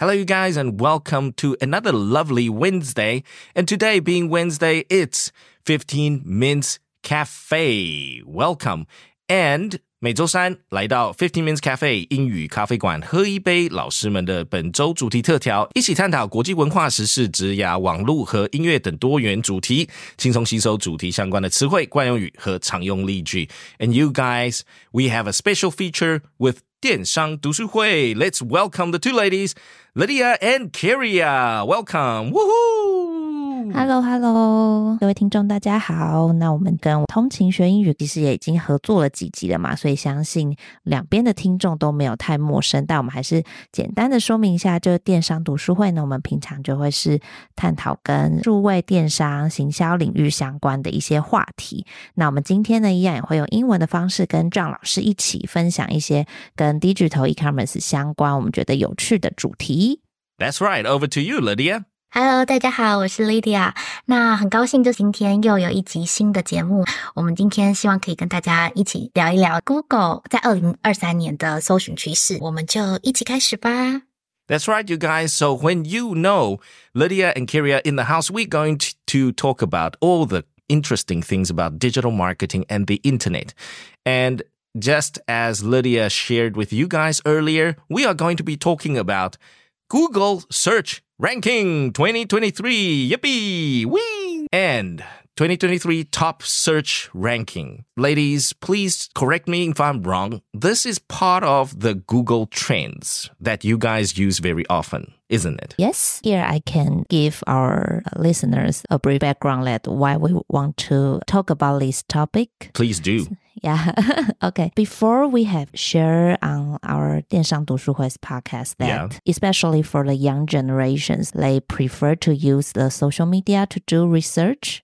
Hello, you guys, and welcome to another lovely Wednesday. And today, being Wednesday, it's 15 Minutes Cafe. Welcome. And 每周三来到 Fifteen Minutes Cafe 英语咖啡馆喝一杯，老师们的本周主题特调，一起探讨国际文化、时事、职涯、网络和音乐等多元主题，轻松吸收主题相关的词汇、惯用语和常用例句。And you guys, we have a special feature with 电商读书会。Let's welcome the two ladies, Lydia and Cariya. Welcome. Woohoo! Hello，Hello，各位听众，大家好。那我们跟通勤学英语其实也已经合作了几集了嘛，所以相信两边的听众都没有太陌生。但我们还是简单的说明一下，就是电商读书会呢，我们平常就会是探讨跟数位电商、行销领域相关的一些话题。那我们今天呢，一样也会用英文的方式跟壮老师一起分享一些跟 digital e-commerce 相关我们觉得有趣的主题。That's right. Over to you, Lydia. Hello，大家好，我是 Lydia。那很高兴，就今天又有一集新的节目。我们今天希望可以跟大家一起聊一聊 Google 在二零二三年的搜寻趋势。我们就一起开始吧。That's right, you guys. So when you know Lydia and Cariya in the house, we're going to talk about all the interesting things about digital marketing and the internet. And just as Lydia shared with you guys earlier, we are going to be talking about Google search ranking 2023. Yippee! Whee! And 2023 top search ranking. Ladies, please correct me if I'm wrong. This is part of the Google trends that you guys use very often, isn't it? Yes, here I can give our listeners a brief background that why we want to talk about this topic. Please do. Yeah. okay. Before we have shared on our 电商读书会 podcast that Yeah. especially for the young generations, they prefer to use the social media to do research.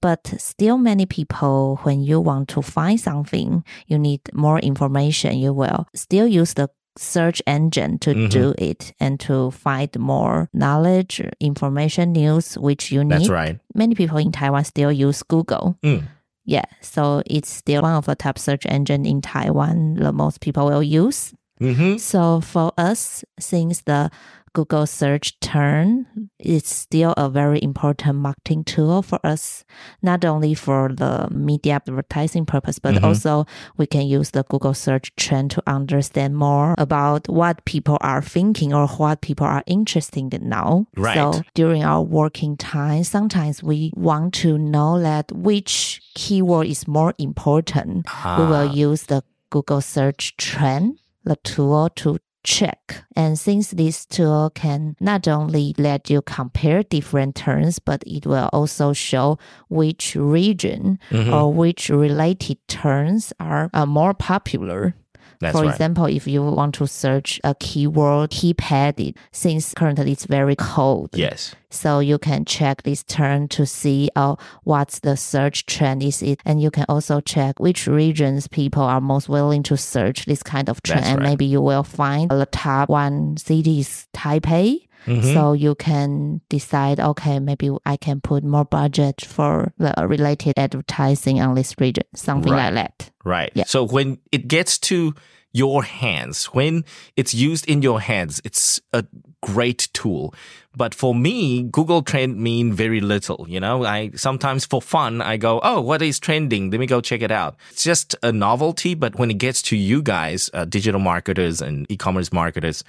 but still many people, when you want to find something, you need more information, you will still use the search engine to Mhm. do it and to find more knowledge, information, news, which you need That's right. many people in Taiwan still use Google. Mm. Yeah, so it's still one of the top search engine in Taiwan that most people will use. Mm-hmm. So for us, since the Google search turn, it's still a very important marketing tool for us, not only for the media advertising purpose, but Mhm. also we can use the Google search trend to understand more about what people are thinking or what people are interested in now. Right. So during our working time, sometimes we want to know that which keyword is more important we Ah. will use the Google search trend, the tool to check. And since this tool can not only let you compare different terms, but it will also show which region Mhm. or which related terms are uh, more popular. That's For right. example, if you want to search a keyword keypad, since currently it's very cold, yes. So you can check this term to see uh, what's the search trend is it, and you can also check which regions people are most willing to search this kind of trend, That's and right. maybe you will find the top one city is Taipei. Mhm. So you can decide, okay, maybe I can put more budget for the related advertising on this region, something Right. like that. Right. Yeah. So when it gets to your hands, when it's used in your hands, it's a great tool. But for me, Google Trend mean very little. You know, I sometimes for fun, I go, Oh, what is trending? Let me go check it out. It's just a novelty. But when it gets to you guys, uh, digital marketers and e-commerce marketers,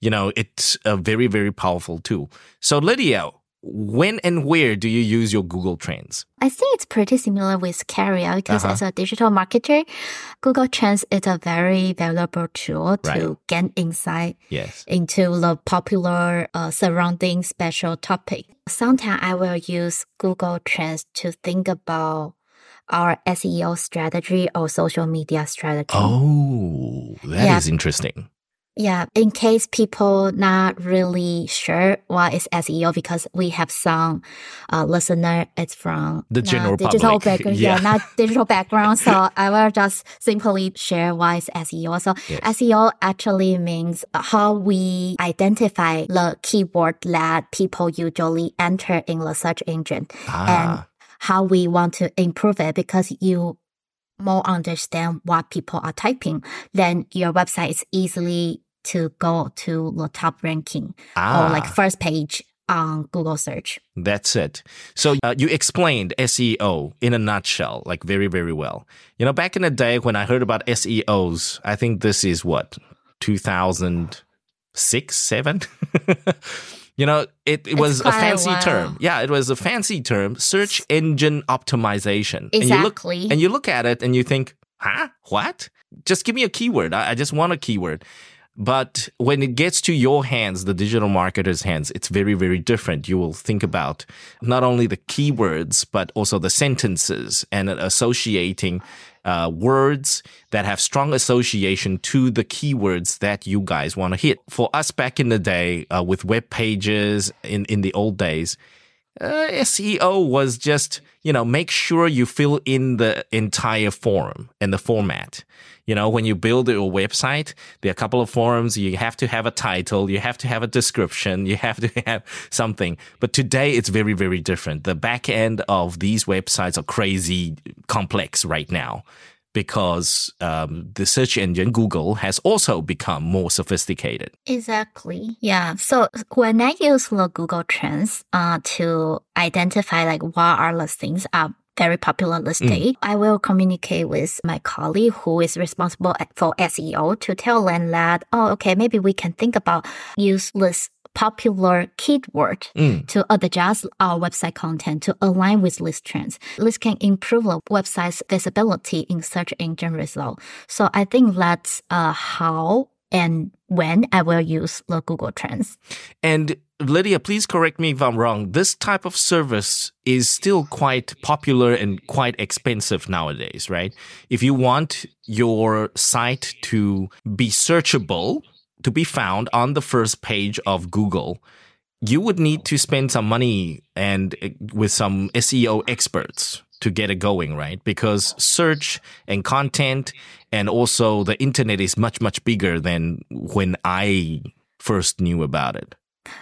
you know, it's a very, very powerful tool. So Lydia, when and where do you use your Google Trends? I think it's pretty similar with Cariya because Uh-huh. as a digital marketer, Google Trends is a very valuable tool to gain insight Yes. into the popular uh, surrounding special topic. Sometimes I will use Google Trends to think about our SEO strategy or social media strategy. Oh, that is Yeah. interesting. Yeah, in case people not really sure what is SEO because we have some uh, listener it's from The general digital public, background, yeah. yeah. not digital background. So I will just simply share what is SEO. So Yes. SEO actually means how we identify the keyword that people usually enter in the search engine and Ah, how we want to improve it because you more understand what people are typing, then your website is easily to go to the top ranking Ah. or like first page on Google search. That's it. So uh, you explained SEO in a nutshell, like very, very well. You know, back in the day when I heard about SEOs, I think this is what, 2006, 7? you know, it, it was a quite a fancy term. Yeah, it was a fancy term, search engine optimization. And you look, Exactly. and you look at it and you think, huh? What? Just give me a keyword. I, I just want a keyword. But when it gets to your hands, the digital marketer's hands, it's very, very different. You will think about not only the keywords, but also the sentences and associating uh, words that have strong association to the keywords that you guys want to hit. For us back in the day, uh, with web pages in, in the old days, uh, SEO was just, you know, make sure you fill in the entire form and the format. You know, when you build your website, there are a couple of forms. You have to have a title. You have to have a description. You have to have something. But today it's very, very different. The back end of these websites are crazy complex right now because um, the search engine Google has also become more sophisticated. Exactly. Yeah. So when I use the Google Trends uh, to identify like what are the things are very popular listed, I will communicate with my colleague who is responsible for SEO to tell them that, oh, okay, maybe we can think about use this popular keyword Mm. to adjust our website content to align with list trends. This can improve the website's visibility in search engine result. So I think that's uh, how and when I will use the Google Trends. And Lydia, please correct me if I'm wrong. This type of service is still quite popular and quite expensive nowadays, right? If you want your site to be searchable, to be found on the first page of Google, you would need to spend some money and uh, with some SEO experts to get it going, right? Because search and content and also the internet is much, much bigger than when I first knew about it.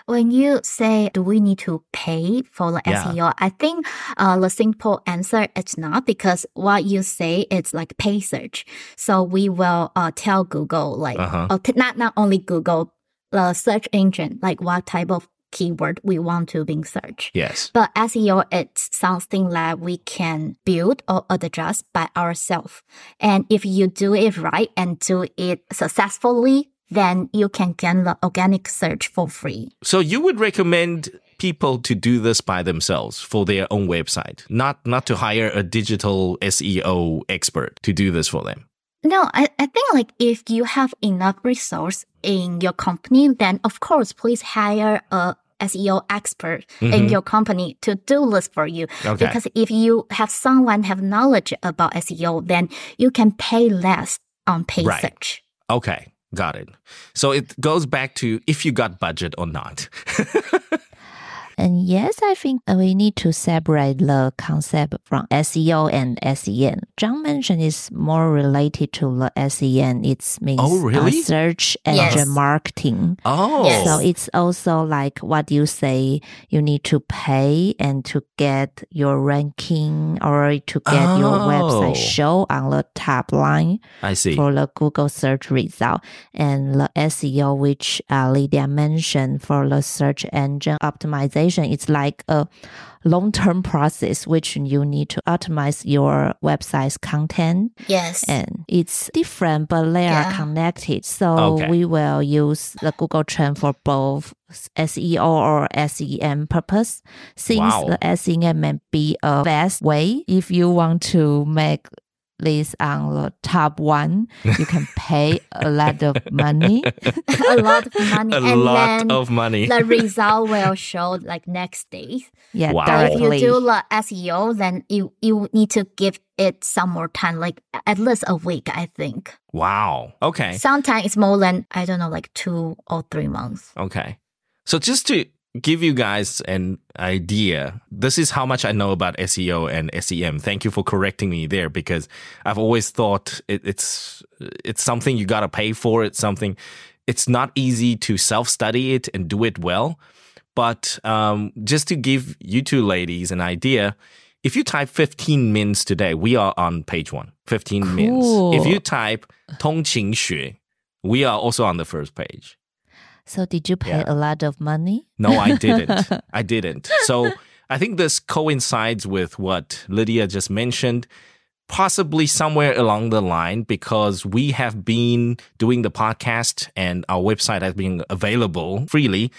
When you say, do we need to pay for the Yeah. SEO? I think uh, the simple answer is not because what you say is like pay search. So we will uh, tell Google like, Uh-huh. uh, not not only Google, the search engine, like what type of keyword we want to be searched. Yes. But SEO, it's something that we can build or adjust by ourselves. And if you do it right and do it successfully, then you can get the organic search for free. So you would recommend people to do this by themselves for their own website, not not to hire a digital SEO expert to do this for them. No, I, I think like if you have enough resource in your company, then of course, please hire a SEO expert in Mhm. your company to do this for you. Okay. Because if you have someone have knowledge about SEO, then you can pay less on paid Right. search. Okay, got it. So it goes back to if you got budget or not. And yes, I think we need to separate the concept from SEO and SEM. John mentioned it's more related to the SEM. It means Oh, really? search engine Yes. marketing. oh, Yes. So it's also like what you say, you need to pay and to get your ranking or to get your Oh. website show on the top line I see. for the Google search result. And the SEO, which uh, Lydia mentioned for the search engine optimization, it's like a long-term process which you need to optimize your website's content Yes. and it's different but they are connected so Okay. we will use the google trend for both seo or sem purpose since Wow. the sem may be a best way if you want to make this on the top one you can pay a lot of money a lot of money. a and lot then of money. the result will show like next day. yeah Wow. But if you do the SEO, then you, you need to give it some more time, like at least a week, I think. wow. Okay. Sometimes it's more than, I don't know, like two or three months. Okay. So just to give you guys an idea, this is how much I know about SEO and SEM. Thank you for correcting me there because I've always thought it, it's it's something you got to pay for. It's something it's not easy to self-study it and do it well. But um, just to give you two ladies an idea, if you type 15 mins today, we are on page one. 15 mins. Cool. If you type 通勤学, we are also on the first page. So did you pay Yeah. a lot of money? No, I didn't. I didn't. So I think this coincides with what Lydia just mentioned, possibly somewhere along the line, because we have been doing the podcast and our website has been available freely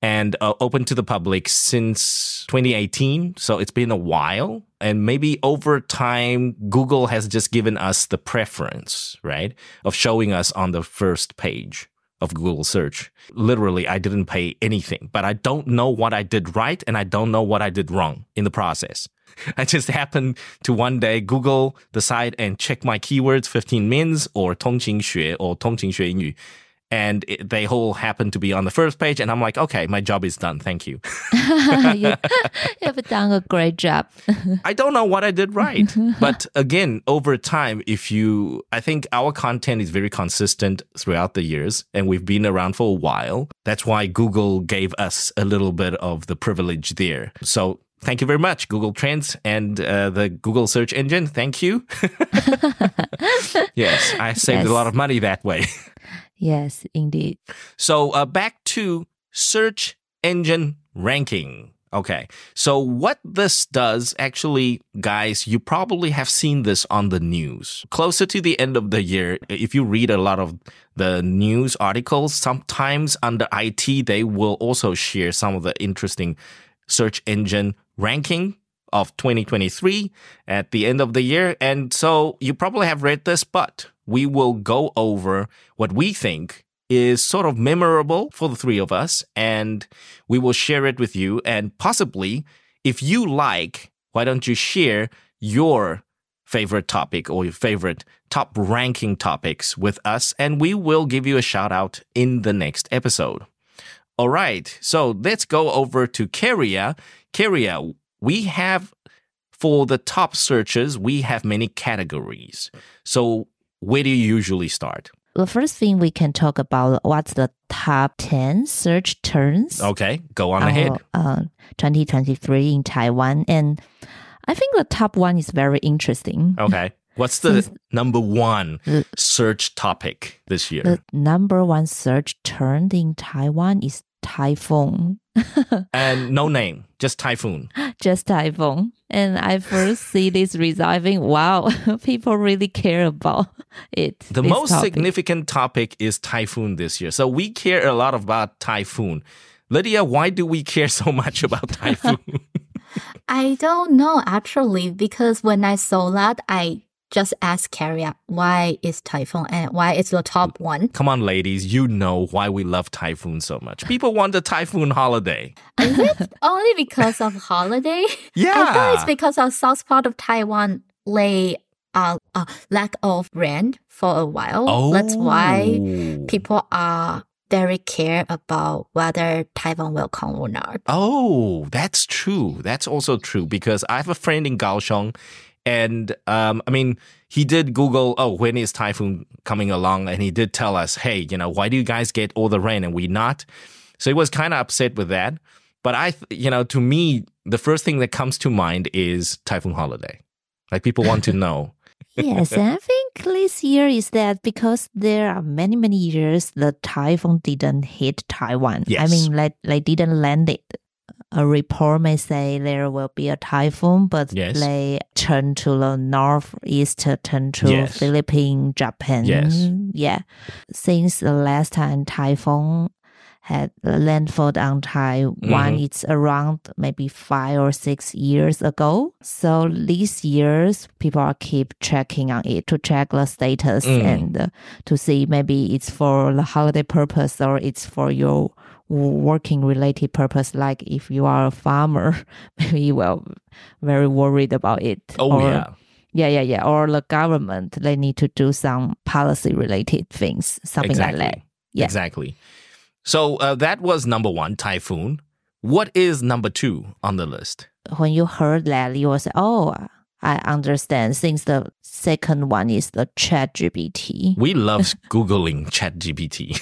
and uh, open to the public since 2018. So it's been a while. And maybe over time, Google has just given us the preference, right, of showing us on the first page of Google search. Literally, I didn't pay anything, but I don't know what I did right and I don't know what I did wrong in the process. I just happened to one day Google the site and check my keywords 15 mins or 通勤学 or 通勤学英语 and it, they all happen to be on the first page and I'm like, okay, my job is done. Thank you. you have done a great job. I don't know what I did right. but again, over time, if you, I think our content is very consistent throughout the years and we've been around for a while. That's why Google gave us a little bit of the privilege there. So thank you very much, Google Trends and uh, the Google search engine. Thank you. yes, I saved Yes. a lot of money that way. Yes, indeed. So uh, back to search engine ranking. Okay. So what this does actually, guys, you probably have seen this on the news. Closer to the end of the year, if you read a lot of the news articles, sometimes under IT, they will also share some of the interesting search engine ranking of 2023 at the end of the year. And so you probably have read this, but we will go over what we think is sort of memorable for the three of us and we will share it with you. And possibly, if you like, why don't you share your favorite topic or your favorite top ranking topics with us? And we will give you a shout out in the next episode. All right. So let's go over to Cariya. Cariya, we have for the top searches, we have many categories. So where do you usually start? The first thing we can talk about what's the top 10 search terms Okay, go on ahead. uh, 2023 in Taiwan. And I think the top one is very interesting. Okay. What's the Since- number one The- search topic this year? The number one search term in Taiwan is typhoon. And no name, just typhoon. Just typhoon. And I first see this result, I think, wow, people really care about it. The most topic. significant topic is typhoon this year. So we care a lot about typhoon. Lydia, why do we care so much about typhoon? I don't know actually because when I saw that, I just ask Cariya why is typhoon and why it's the top one. Come on, ladies, you know why we love typhoon so much. People want a typhoon holiday. Is it only because of holiday? Yeah. I thought it's because of south part of Taiwan lay uh, uh lack of rain for a while. oh, That's why people are very care about whether Taiwan will come or not. Oh, that's true. That's also true because I have a friend in Kaohsiung, and um, I mean, he did Google, oh, when is typhoon coming along, and he did tell us, hey, you know, why do you guys get all the rain and we not? So he was kind of upset with that. But I, you know, to me, the first thing that comes to mind is typhoon holiday. Like people want to know. yes, I think this year is that because there are many, many years the typhoon didn't hit Taiwan. Yes. I mean, like they didn't land it. A report may say there will be a typhoon, but Yes. they turn to the northeast, turn to Yes. Philippines, Japan. Yes. Yeah. Since the last time typhoon had landfall on Taiwan, Mhm. it's around maybe five or six years ago. So these years, people are keep checking on it to check the status Mm. and uh, to see maybe it's for the holiday purpose or it's for your working related purpose. Like if you are a farmer, maybe you will very worried about it. Oh, or, yeah. Yeah, yeah, yeah. Or the government, they need to do some policy related things, something exactly. like that. Yeah. Exactly. So uh, that was number one, typhoon. What is number two on the list? when you heard that, you say, "Oh, I understand." Since the second one is the Chat GPT. We love Googling ChatGPT.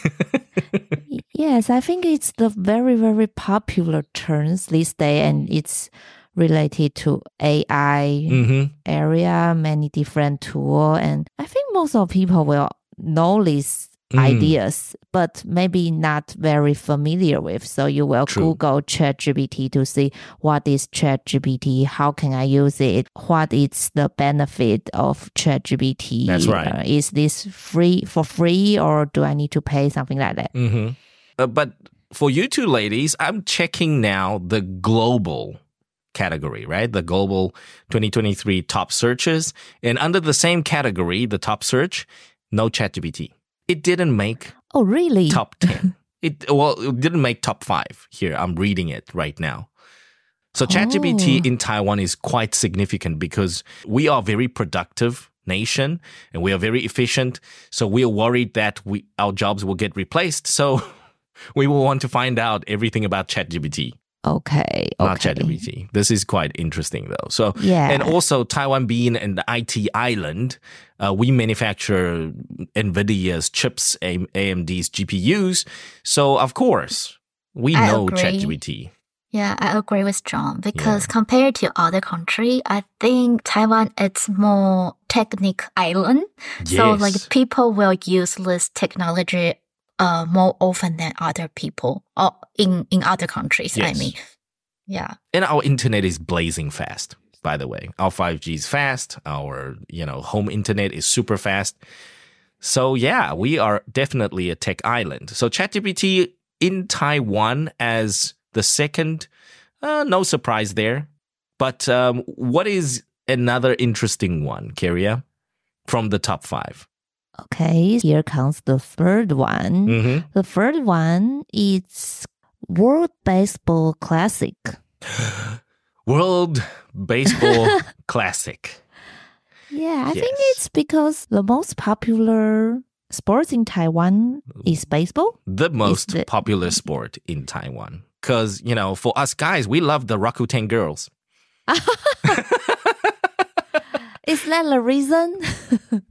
yes, I think it's the very very popular terms these days, and it's related to AI hmm area, many different tool, and I think most of people will know this ideas, but maybe not very familiar with. So you will True. Google ChatGPT to see what is ChatGPT, how can I use it, what is the benefit of ChatGPT. That's right. Uh, is this free for free or do I need to pay something like that? hmm Uh, but for you two ladies, I'm checking now the global category, right? The global 2023 top searches. And under the same category, the top search, no ChatGPT. It didn't make Oh, really? top 10. it well, it didn't make top 5 here. I'm reading it right now. So ChatGPT Oh. in Taiwan is quite significant because we are very productive nation and we are very efficient. So we are worried that we our jobs will get replaced. So we will want to find out everything about ChatGPT, Okay. not okay. ChatGPT. This is quite interesting though. So Yeah. and also Taiwan being an IT island, uh, we manufacture NVIDIA's chips, AMD's GPUs. So of course we I know agree. ChatGPT. Yeah, I agree with John because compared to other country, I think Taiwan it's more technic island. So like people will use this technology uh more often than other people or in in other countries. I Yes. mean, yeah. And our internet is blazing fast, by the way. Our 5G is fast. Our, you know, home internet is super fast. So yeah, we are definitely a tech island. So ChatGPT in Taiwan as the second, uh, no surprise there. But um, what is another interesting one, Cariya, from the top five? Okay. Here comes the third one. Mm-hmm. The third one is World Baseball Classic. World Baseball Classic. Yeah, I think it's because the most popular sports in Taiwan is baseball. the most the- popular sport in Taiwan. Because, you know, for us guys, we love the Rakuten girls. Is that the reason?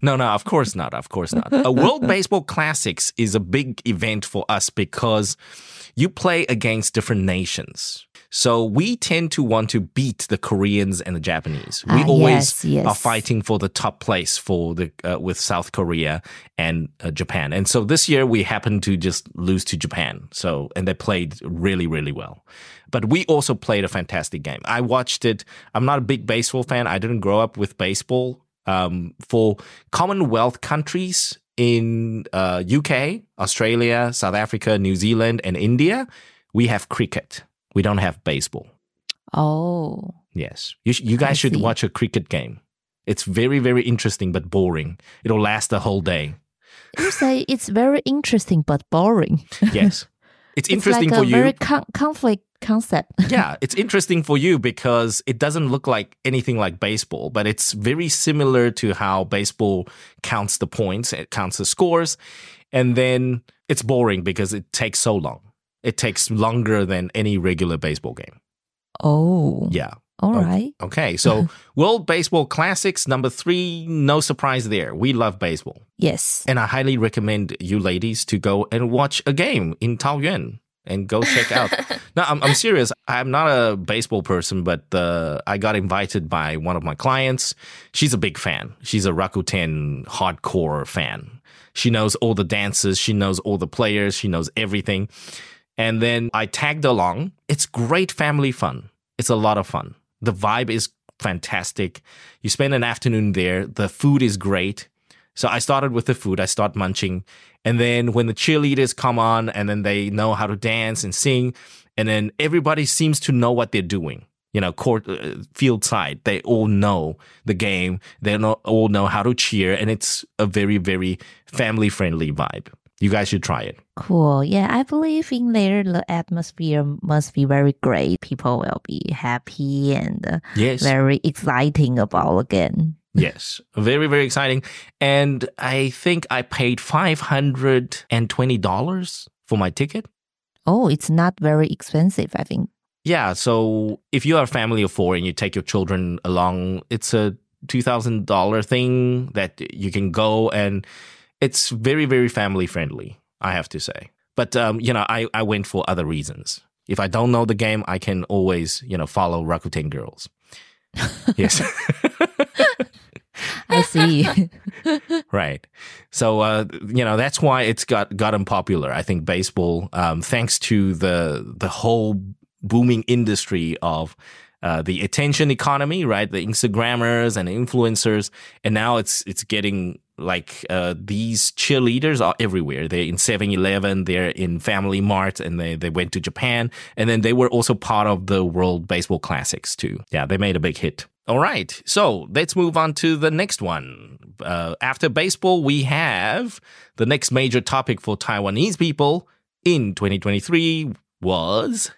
No, no, of course not. Of course not. A World Baseball Classics is a big event for us because you play against different nations. So we tend to want to beat the Koreans and the Japanese. We Ah, always yes, yes. are fighting for the top place for the uh, with South Korea and uh, Japan. And so this year we happened to just lose to Japan. So and they played really really well. But we also played a fantastic game. I watched it. I'm not a big baseball fan. I didn't grow up with baseball. Um, for Commonwealth countries in uh, UK, Australia, South Africa, New Zealand, and India, we have cricket. We don't have baseball. oh, Yes. You, sh- you I guys should see. watch a cricket game. It's very, very interesting, but boring. It'll last the whole day. you say it's very interesting but boring. Yes. It's interesting it's for like a you. very con- conflict concept. yeah, it's interesting for you because it doesn't look like anything like baseball, but it's very similar to how baseball counts the points, it counts the scores, and then it's boring because it takes so long. It takes longer than any regular baseball game. Oh, Yeah. All right. Okay. So World Baseball Classics number three, no surprise there. We love baseball. Yes. And I highly recommend you ladies to go and watch a game in Taoyuan and go check out. no, I'm, I'm serious. I'm not a baseball person, but uh, I got invited by one of my clients. She's a big fan. She's a Rakuten hardcore fan. She knows all the dances. She knows all the players. She knows everything. And then I tagged along. It's great family fun. It's a lot of fun. The vibe is fantastic. You spend an afternoon there. The food is great. So I started with the food. I start munching. And then when the cheerleaders come on and then they know how to dance and sing, and then everybody seems to know what they're doing. You know, court, uh, field side, they all know the game. They all know how to cheer. And it's a very, very family friendly vibe. You guys should try it. Cool. Yeah, I believe in there the atmosphere must be very great. People will be happy and uh, Yes. very exciting about again. Yes, very, very exciting. And I think I paid $520 for my ticket. Oh, it's not very expensive, I think. Yeah, so if you are a family of four and you take your children along, it's a $2,000 thing that you can go and it's very, very family friendly, I have to say. But, um, you know, I, I went for other reasons. If I don't know the game, I can always, you know, follow Rakuten Girls. yes. I see. right. So uh, you know that's why it's got gotten popular. I think baseball, um, thanks to the the whole booming industry of uh, the attention economy, right? The Instagrammers and influencers, and now it's it's getting like uh, these cheerleaders are everywhere. They're in 7-Eleven, they're in Family Mart, and they they went to Japan, and then they were also part of the World Baseball Classics too. Yeah, they made a big hit. All right, so let's move on to the next one. Uh, after baseball, we have the next major topic for Taiwanese people in 2023 was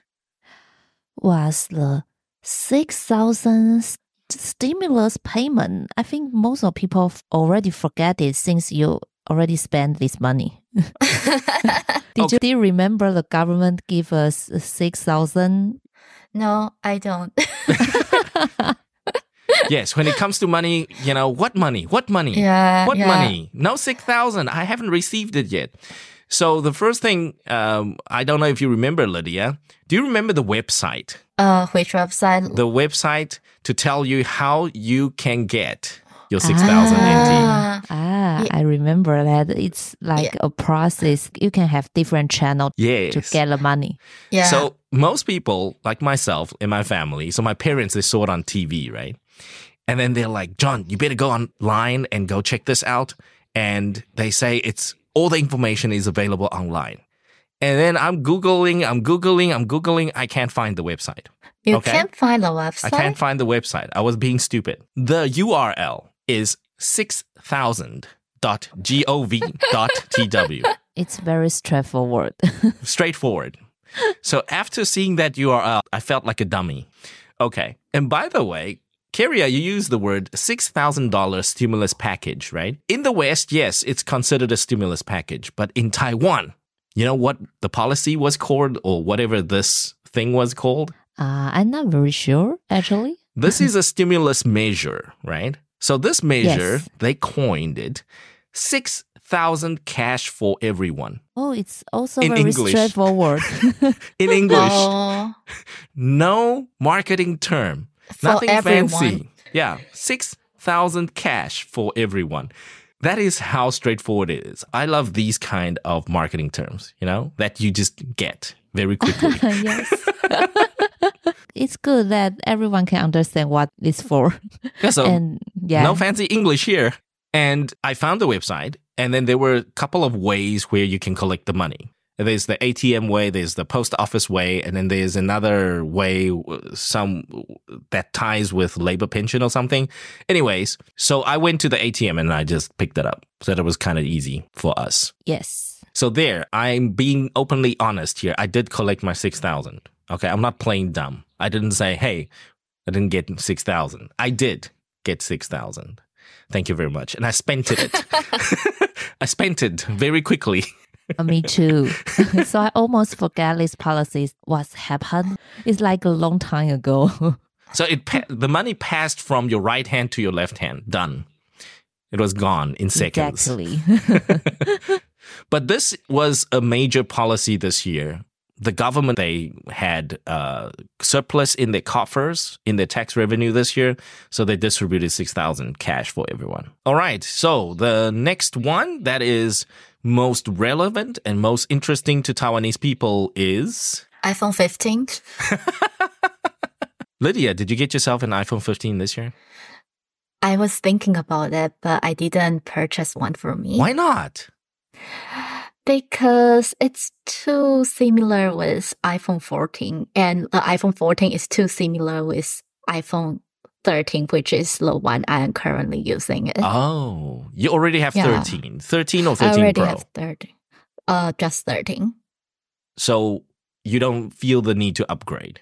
was the 6,000 stimulus payment. I think most of people already forget it since you already spent this money. did, Okay. you, do you remember the government give us 6,000? no, I don't. yes. When it comes to money, you know what money? What money? yeah. What yeah. money? No six thousand. I haven't received it yet. So the first thing, um, I don't know if you remember, Lydia. Do you remember the website? Uh, which website? The website to tell you how you can get your six thousand NT. Ah, Ah, Yeah. I remember that. It's like a process. You can have different channels Yes. to get the money. yeah. So most people, like myself and my family, so my parents, they saw it on TV, right? And then they're like, John, you better go online and go check this out. And they say it's all the information is available online. And then I'm Googling, I'm Googling, I'm Googling. I can't find the website. you okay. can't find the website. I can't find the website. I was being stupid. The URL is 6000.gov.tw. It's very straightforward. straightforward. So after seeing that URL, I felt like a dummy. Okay. And by the way, Cariya, you use the word $6,000 stimulus package, right? In the West, yes, it's considered a stimulus package. But in Taiwan, you know what the policy was called or whatever this thing was called? uh, I'm not very sure, actually. This is a stimulus measure, right? So this measure, Yes. they coined it 6,000 cash for everyone. Oh, it's also In very English. straightforward. In English, Oh, no marketing term. Nothing everyone. fancy. Yeah, 6,000 cash for everyone. That is how straightforward it is. I love these kind of marketing terms, you know, that you just get very quickly. yes. it's good that everyone can understand what it's for. yeah, so and yeah. no fancy English here. And I found the website, and then there were a couple of ways where you can collect the money. There's the ATM way, there's the post office way, and then there's another way, some that ties with labor pension or something. Anyways, so I went to the ATM and I just picked it up. So that was kind of easy for us. yes. So there, I'm being openly honest here. I did collect my 6,000. Okay. I'm not playing dumb. I didn't say, hey, I didn't get 6,000. I did get 6,000. Thank you very much. And I spent it. I spent it very quickly. Uh, me too. so I almost forget this policy what's happened. It's like a long time ago. So it pa- the money passed from your right hand to your left hand. Done. It was gone in seconds. exactly. But this was a major policy this year. The government they had uh, surplus in their coffers in their tax revenue this year, so they distributed six thousand cash for everyone. All right, so the next one that is most relevant and most interesting to Taiwanese people is iPhone 15. Lydia. Did you get yourself an iPhone 15 this year? I was thinking about it, but I didn't purchase one for me. Why not? Because it's too similar with iPhone 14, and the iPhone 14 is too similar with iPhone 13, which is the one I am currently using. It. Oh, you already have Yeah. 13. 13 or I 13 already Pro. have 13. Uh, just 13. So you don't feel the need to upgrade.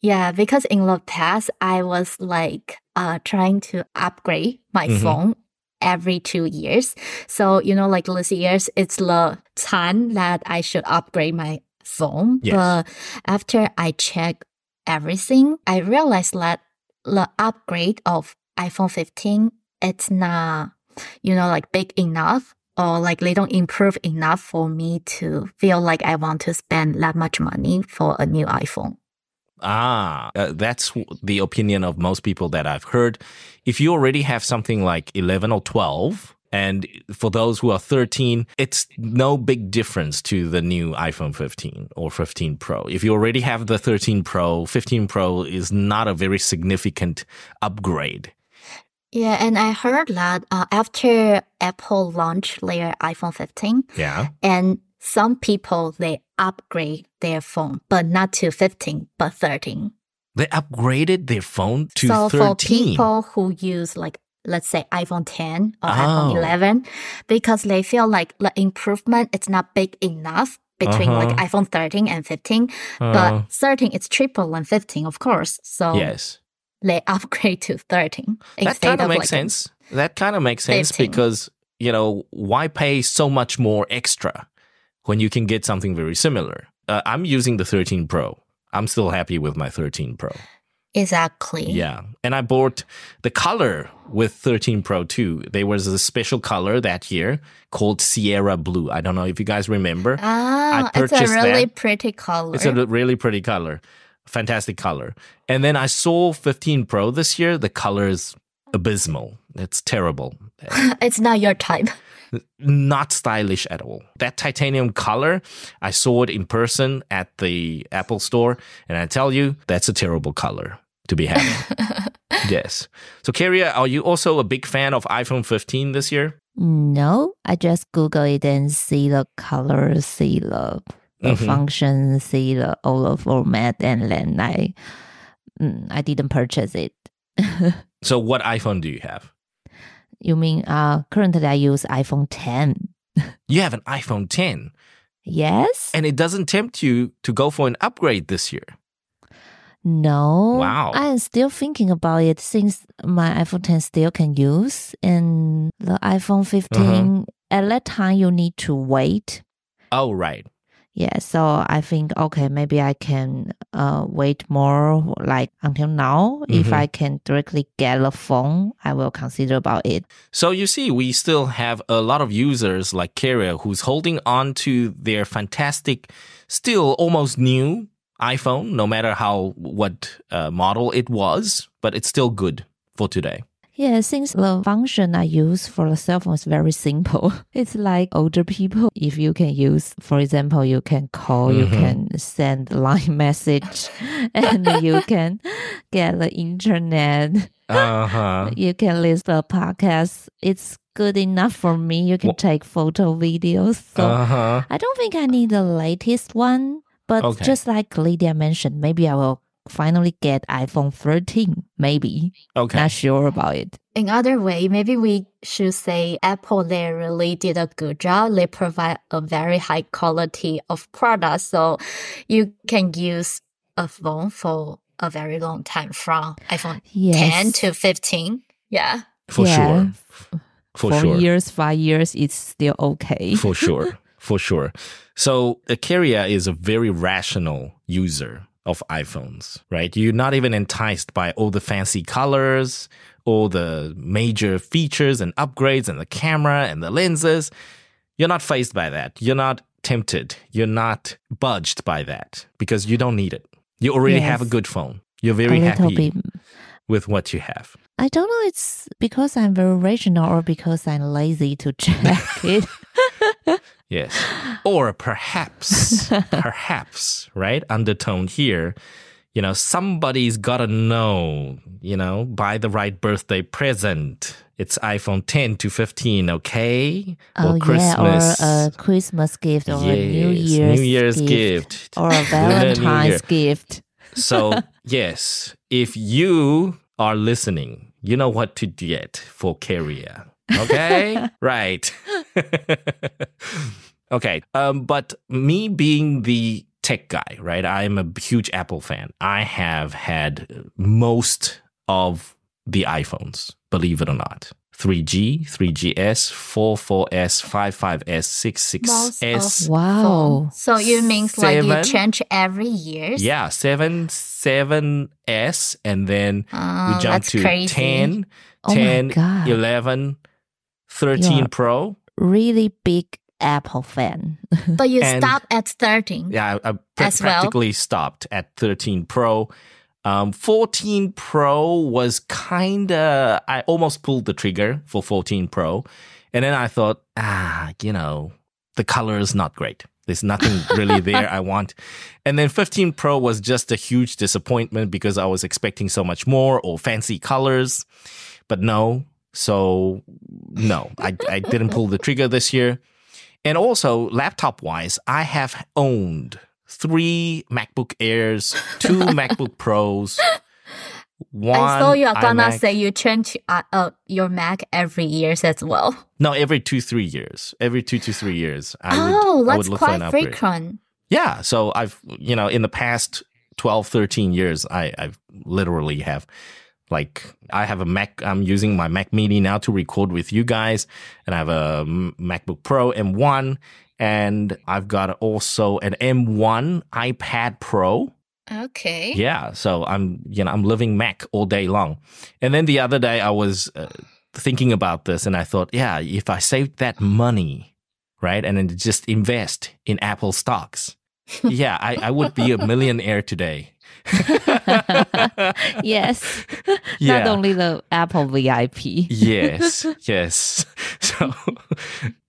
Yeah, because in the past I was like uh trying to upgrade my Mhm. phone every two years. So you know, like this years, it's the time that I should upgrade my phone. Yes. But after I check everything, I realized that the upgrade of iPhone 15 it's not you know like big enough or like they don't improve enough for me to feel like I want to spend that much money for a new iPhone. Ah, uh, that's the opinion of most people that I've heard. If you already have something like 11 or 12, and for those who are 13, it's no big difference to the new iPhone 15 or 15 Pro. If you already have the 13 Pro, 15 Pro is not a very significant upgrade. Yeah, and I heard that uh, after Apple launched their iPhone 15, Yeah. and some people they upgrade their phone, but not to 15, but 13. They upgraded their phone to so 13. for people who use like let's say iPhone 10 or Oh. iPhone 11, because they feel like the improvement it's not big enough between like Uh-huh. iPhone 13 and 15, Uh, but 13 is triple than 15, of course. So yes. they upgrade to 13 That kind of makes like sense. That kind of makes sense 15. because, you know, why pay so much more extra when you can get something very similar? Uh, I'm using the 13 Pro. I'm still happy with my 13 Pro. Exactly. Yeah. And I bought the color with 13 Pro too. There was a special color that year called Sierra Blue. I don't know if you guys remember. Ah, it's a really that. pretty color. It's a really pretty color. Fantastic color. And then I saw 15 Pro this year. The color is abysmal. It's terrible. it's not your type. Not stylish at all. That titanium color, I saw it in person at the Apple store. And I tell you, that's a terrible color to be having. yes. So, Cariya, are you also a big fan of iPhone 15 this year? No, I just Google it and see the color, see the, the Mhm. function, see the all the format, and then I, mm, I didn't purchase it. So, what iPhone do you have? You mean uh currently I use iPhone 10. You have an iPhone 10, Yes? and it doesn't tempt you to go for an upgrade this year. No. Wow. I'm still thinking about it since my iPhone 10 still can use and the iPhone 15 Uh-huh. at that time you need to wait. Oh, right. Yeah, so I think okay, maybe I can uh wait more like until now. If Mhm. I can directly get a phone, I will consider about it. So you see, we still have a lot of users like Cariya who's holding on to their fantastic, still almost new iPhone, no matter how what uh, model it was, but it's still good for today. Yeah, since the function I use for the cell phone is very simple. It's like older people. If you can use, for example, you can call, you Mhm. can send line message, and you can get the internet. Uh huh. You can listen to podcasts. It's good enough for me. You can Wha- take photo videos. So Uh huh. I don't think I need the latest one. But Okay. just like Lydia mentioned, maybe I will finally get iPhone 13. Maybe. Okay. Not sure about it. In other way, maybe we should say Apple they really did a good job. They provide a very high quality of product, so you can use a phone for a very long time from iPhone Yes. 10 to 15. Yeah. For Yeah. sure. For Four sure. years, five years, it's still okay. For sure. For sure. So a Cariya is a very rational user of iPhones, right? You're not even enticed by all the fancy colors, all the major features and upgrades and the camera and the lenses. You're not faced by that. You're not tempted. You're not budged by that because you don't need it. You already have a good phone. You're very happy bit. with what you have. I don't know. It's because I'm very rational or because I'm lazy to check it. Yes. Or perhaps, perhaps, right? Undertone here, you know, somebody's got to know, you know, buy the right birthday present. It's iPhone 10 to 15, okay? oh Christmas. yeah, or a Christmas gift or a New Year's New Year's gift, gift. or a Valentine's gift. So, yes, if you are listening, you know what to get for Cariya. Okay? right. okay. Um, but me being the tech guy, right? I'm a huge Apple fan. I have had most of the iPhones, believe it or not. 3G, 3GS, 44S, 55S, Most 66S. of Wow. phone. So it means like you change every year. Yeah, 7, 7S, and then Uh, we jump to crazy. 10, Oh 10, God. 11, 13 Yeah. Pro. Really big Apple fan. But you And- stop at 13. Yeah, I, I pra- As well? practically stopped at 13 Pro. Um, 14 Pro was kind of, I almost pulled the trigger for 14 Pro. And then I thought, ah, you know, the color is not great. There's nothing really there I want. And then 15 Pro was just a huge disappointment because I was expecting so much more or fancy colors. But no. So, no, I, I didn't pull the trigger this year. And also, laptop wise, I have owned three MacBook Airs, two MacBook Pros, one. I saw you are gonna iMac. say you change uh, uh, your Mac every years as well. no, every two three years, every two to three years. I would, oh, I that's would look for an quite frequent. Yeah, so I've you know in the past 12, 13 years, I I've literally have like I have a Mac. I'm using my Mac Mini now to record with you guys, and I have a MacBook Pro M1, and I've got also an M1 iPad Pro. Okay. Yeah, so I'm you know I'm living Mac all day long, and then the other day I was uh, thinking about this, and I thought, yeah, if I saved that money, right, and then just invest in Apple stocks, yeah, I, I would be a millionaire today. yes. Yeah. Not only the Apple VIP. yes, yes. So,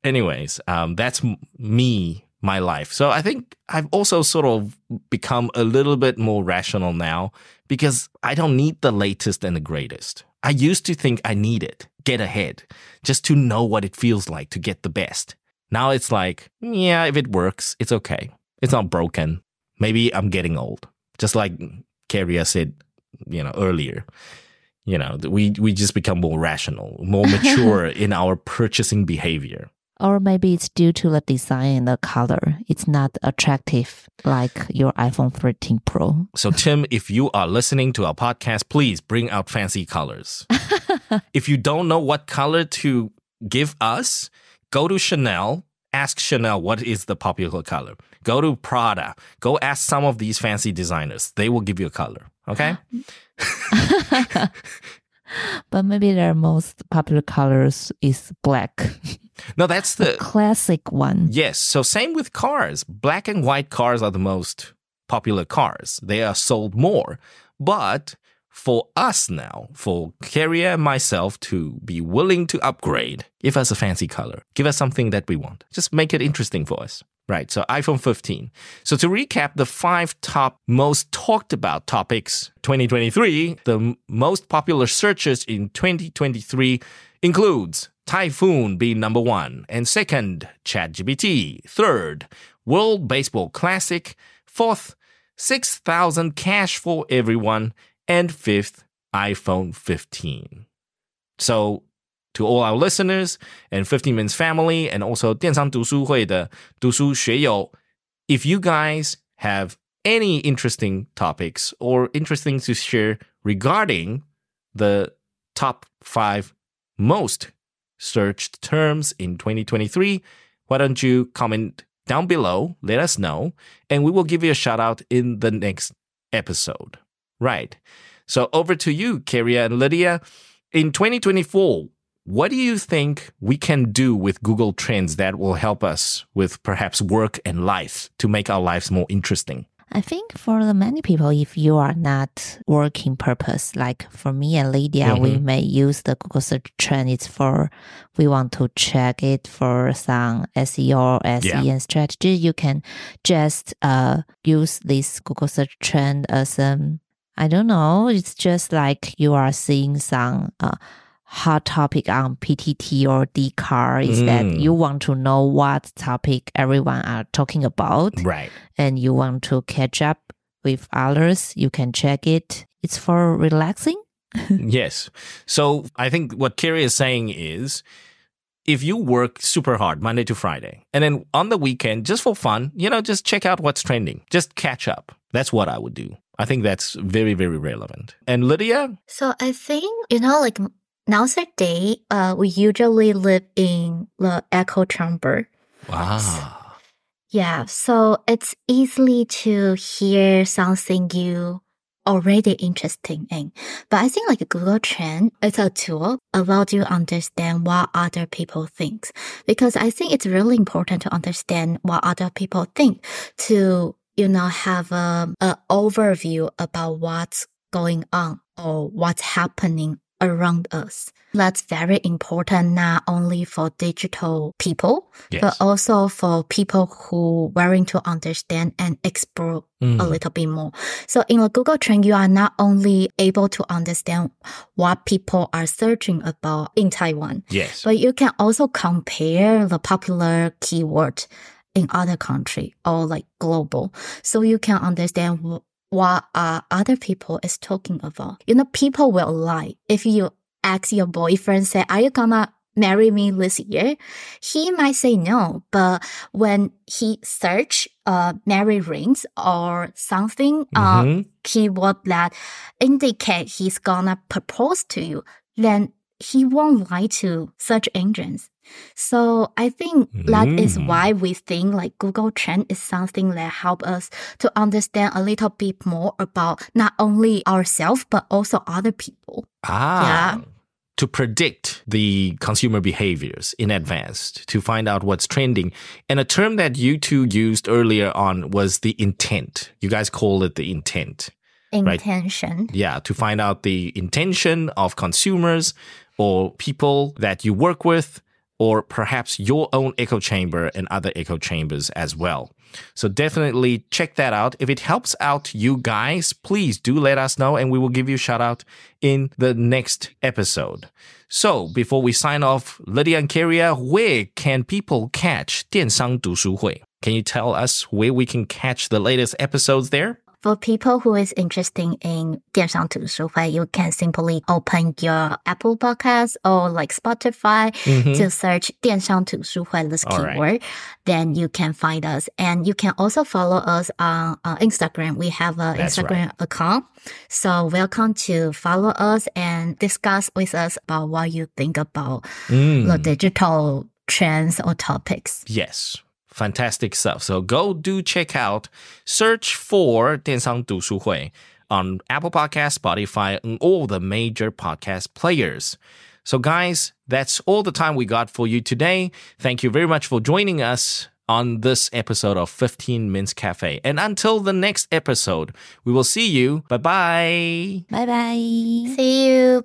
anyways, um, that's me, my life. So I think I've also sort of become a little bit more rational now because I don't need the latest and the greatest. I used to think I needed it, get ahead just to know what it feels like to get the best. Now it's like, yeah, if it works, it's okay. It's not broken. Maybe I'm getting old. Just like Cariya said, you know, earlier you know we we just become more rational more mature in our purchasing behavior Or maybe it's due to the design and the color. It's not attractive like your iPhone 13 Pro. so tim if you are listening to our podcast please bring out fancy colors if you don't know what color to give us go to chanel ask chanel what is the popular color go to prada go ask some of these fancy designers they will give you a color okay ah. But maybe their most popular colors is black. no that's the Classic one. Yes. So same with cars. Black and white cars are the most popular cars. They are sold more. But for us now, for Cariya and myself to be willing to upgrade, give us a fancy color. Give us something that we want. Just make it interesting for us. Right. So iPhone 15. So to recap the five top most talked about topics 2023, the most popular searches in 2023 includes Typhoon being number one, and second, ChatGPT, third, World Baseball Classic, fourth, 6,000 cash for everyone, and fifth, iPhone 15. So, to all our listeners and 15 Minutes family and also 电商读书会的读书学友. If you guys have any interesting topics or interesting to share regarding the top five most searched terms in 2023, why don't you comment down below? Let us know, and we will give you a shout out in the next episode. Right. So over to you, Cariya and Lydia. In 2024, what do you think we can do with Google Trends that will help us with perhaps work and life to make our lives more interesting? I think for the many people, if you are not working purpose, like for me and Lydia, we may use the Google search trend. It's for, we want to check it for some SEO or SEM Yeah. strategy. You can just, uh, use this Google search trend as, um, I don't know. It's just like you are seeing some, uh, hot topic on PTT or Dcard is that Mm. you want to know what topic everyone are talking about Right. and you want to catch up with others, you can check it. It's for relaxing. yes. So I think what Cariya is saying is if you work super hard Monday to Friday, and then on the weekend, just for fun, you know, just check out what's trending. Just catch up. That's what I would do. I think that's very, very relevant. And Lydia? So I think, you know, like nowadays, uh, we usually live in the echo chamber. Wow. Yeah. So it's easily to hear something you already interesting in. But I think like Google Trend, it's a tool about you understand what other people think. Because I think it's really important to understand what other people think to, you know, have a, a overview about what's going on or what's happening around us. That's very important, not only for digital people, Yes. but also for people who willing to understand and explore Mm. a little bit more. So in the Google Trend, you are not only able to understand what people are searching about in Taiwan, Yes. but you can also compare the popular keyword in other country or like global. So you can understand wh- what uh, other people is talking about. You know, people will lie. If you ask your boyfriend, say, are you gonna marry me this year? He might say no, but when he search, uh, marry rings or something, uh, Mhm. keyword that indicate he's gonna propose to you, then he won't lie to search engines. So I think that is Mm. why we think like Google Trend is something that help us to understand a little bit more about not only ourselves but also other people. Ah. Yeah. To predict the consumer behaviors in advance, to find out what's trending. And a term that you two used earlier on was the intent. You guys call it the intent. Right. Intention. Yeah, to find out the intention of consumers or people that you work with, or perhaps your own echo chamber and other echo chambers as well. So definitely check that out. If it helps out you guys, please do let us know and we will give you a shout out in the next episode. So before we sign off, Lydia and Cariya, where can people catch 电商读书会? Can you tell us where we can catch the latest episodes there? For people who is interested in 电商读书会, you can simply open your Apple podcast or like Spotify mm-hmm. to search 电商读书会 this All keyword. Right. Then you can find us. And you can also follow us on, on Instagram. We have an Instagram right. account. So welcome to follow us and discuss with us about what you think about mm. the digital trends or topics. Yes Fantastic stuff. So go do check out, search for 电商读书会 on Apple Podcast, Spotify, and all the major podcast players. So guys, that's all the time we got for you today. Thank you very much for joining us on this episode of 15 Minutes Cafe. And until the next episode, we will see you. Bye bye.拜拜。 See you.